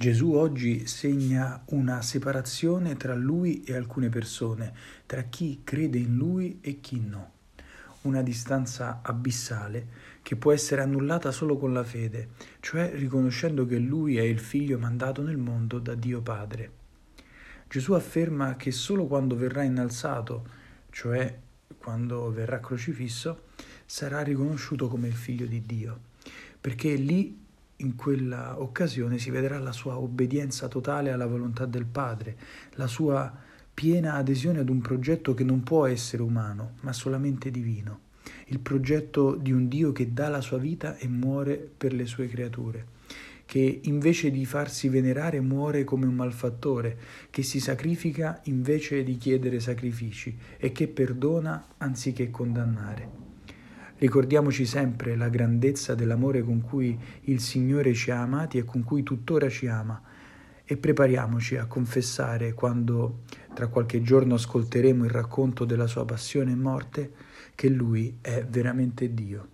Gesù oggi segna una separazione tra lui e alcune persone, tra chi crede in lui e chi no. Una distanza abissale che può essere annullata solo con la fede, cioè riconoscendo che lui è il figlio mandato nel mondo da Dio Padre. Gesù afferma che solo quando verrà innalzato, cioè quando verrà crocifisso, sarà riconosciuto come il figlio di Dio, perché lì in quella occasione si vedrà la sua obbedienza totale alla volontà del Padre, la sua piena adesione ad un progetto che non può essere umano, ma solamente divino, il progetto di un Dio che dà la sua vita e muore per le sue creature, che invece di farsi venerare muore come un malfattore, che si sacrifica invece di chiedere sacrifici e che perdona anziché condannare. Ricordiamoci sempre la grandezza dell'amore con cui il Signore ci ha amati e con cui tuttora ci ama e prepariamoci a confessare quando tra qualche giorno ascolteremo il racconto della sua passione e morte che Lui è veramente Dio.